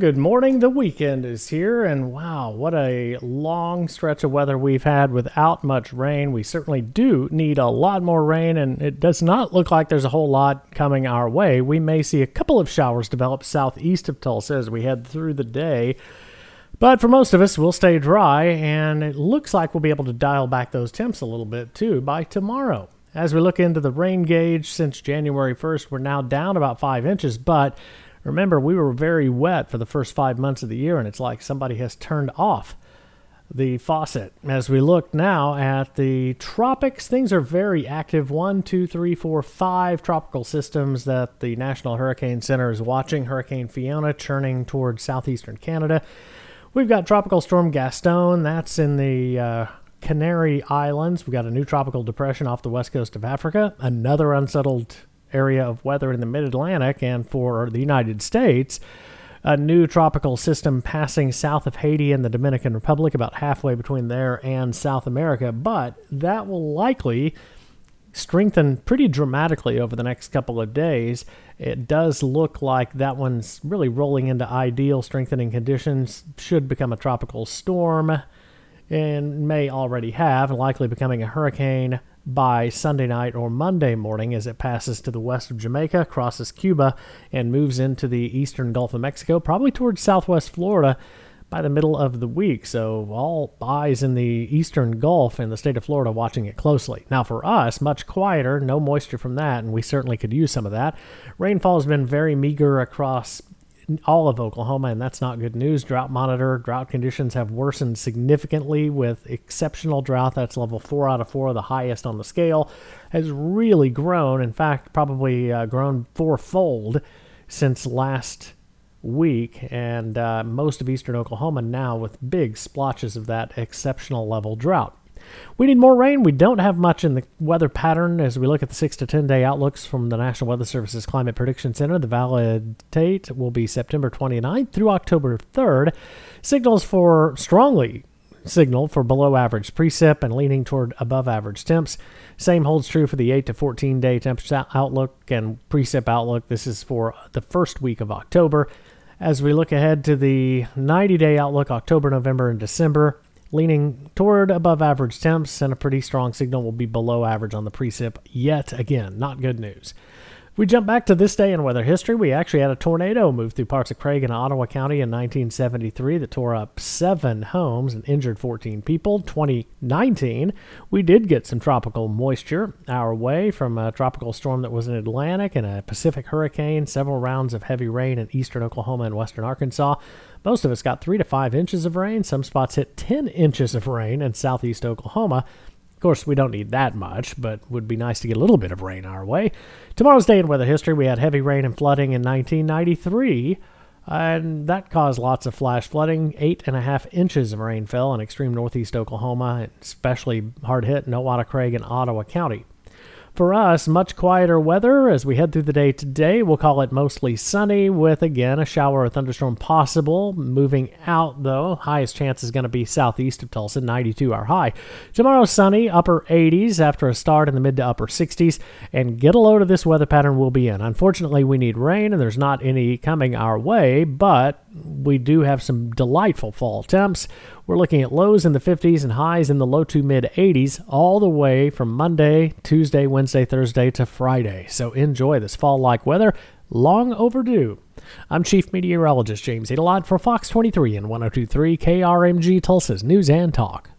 Good morning. The weekend is here, and wow, what a long stretch of weather we've had without much rain. We certainly do need a lot more rain, and it does not look like there's a whole lot coming our way. We may see a couple of showers develop southeast of Tulsa as we head through the day, but for most of us, we'll stay dry, and it looks like we'll be able to dial back those temps a little bit too by tomorrow. As we look into the rain gauge since January 1st, we're now down about five inches, but Remember, we were very wet for the first five months of the year, and it's like somebody has turned off the faucet. As we look now at the tropics, things are very active. One, two, three, four, five tropical systems that the National Hurricane Center is watching. Hurricane Fiona churning towards southeastern Canada. We've got Tropical Storm Gaston, that's in the uh, Canary Islands. We've got a new tropical depression off the west coast of Africa, another unsettled area of weather in the mid Atlantic and for the United States. A new tropical system passing south of Haiti and the Dominican Republic, about halfway between there and South America, but that will likely strengthen pretty dramatically over the next couple of days. It does look like that one's really rolling into ideal strengthening conditions, should become a tropical storm, and may already have, likely becoming a hurricane by Sunday night or Monday morning as it passes to the west of Jamaica, crosses Cuba, and moves into the eastern Gulf of Mexico, probably towards southwest Florida by the middle of the week. So, all eyes in the eastern Gulf and the state of Florida watching it closely. Now, for us, much quieter, no moisture from that, and we certainly could use some of that. Rainfall has been very meager across all of Oklahoma, and that's not good news. Drought monitor, drought conditions have worsened significantly with exceptional drought. That's level four out of four, the highest on the scale, has really grown. In fact, probably uh, grown fourfold since last week, and uh, most of eastern Oklahoma now with big splotches of that exceptional level drought. We need more rain. We don't have much in the weather pattern as we look at the 6 to 10 day outlooks from the National Weather Service's Climate Prediction Center. The valid date will be September 29th through October 3rd. Signals for strongly signal for below average precip and leaning toward above average temps. Same holds true for the 8 to 14 day temperature outlook and precip outlook. This is for the first week of October. As we look ahead to the 90 day outlook, October, November, and December, leaning toward above average temps, and a pretty strong signal will be below average on the precip yet again. Not good news. We jump back to this day in weather history. We actually had a tornado move through parts of Craig and Ottawa County in 1973 that tore up seven homes and injured 14 people. 2019, we did get some tropical moisture our way from a tropical storm that was in Atlantic and a Pacific hurricane, several rounds of heavy rain in eastern Oklahoma and western Arkansas. Most of us got three to five inches of rain. Some spots hit 10 inches of rain in southeast Oklahoma. Of course, we don't need that much, but would be nice to get a little bit of rain our way. Tomorrow's day in weather history, we had heavy rain and flooding in 1993, and that caused lots of flash flooding. Eight and a half inches of rain fell in extreme northeast Oklahoma, especially hard hit in Nowata Craig and Ottawa County. For us, much quieter weather as we head through the day today. We'll call it mostly sunny with again a shower or thunderstorm possible. Moving out though, highest chance is going to be southeast of Tulsa, 92 our high. Tomorrow sunny, upper 80s after a start in the mid to upper 60s, and get a load of this weather pattern we'll be in. Unfortunately, we need rain and there's not any coming our way, but we do have some delightful fall temps. We're looking at lows in the 50s and highs in the low to mid 80s all the way from Monday, Tuesday, Wednesday, Thursday to Friday. So enjoy this fall like weather. Long overdue. I'm Chief Meteorologist James Aydelott for Fox 23 and 1023 KRMG Tulsa's News and Talk.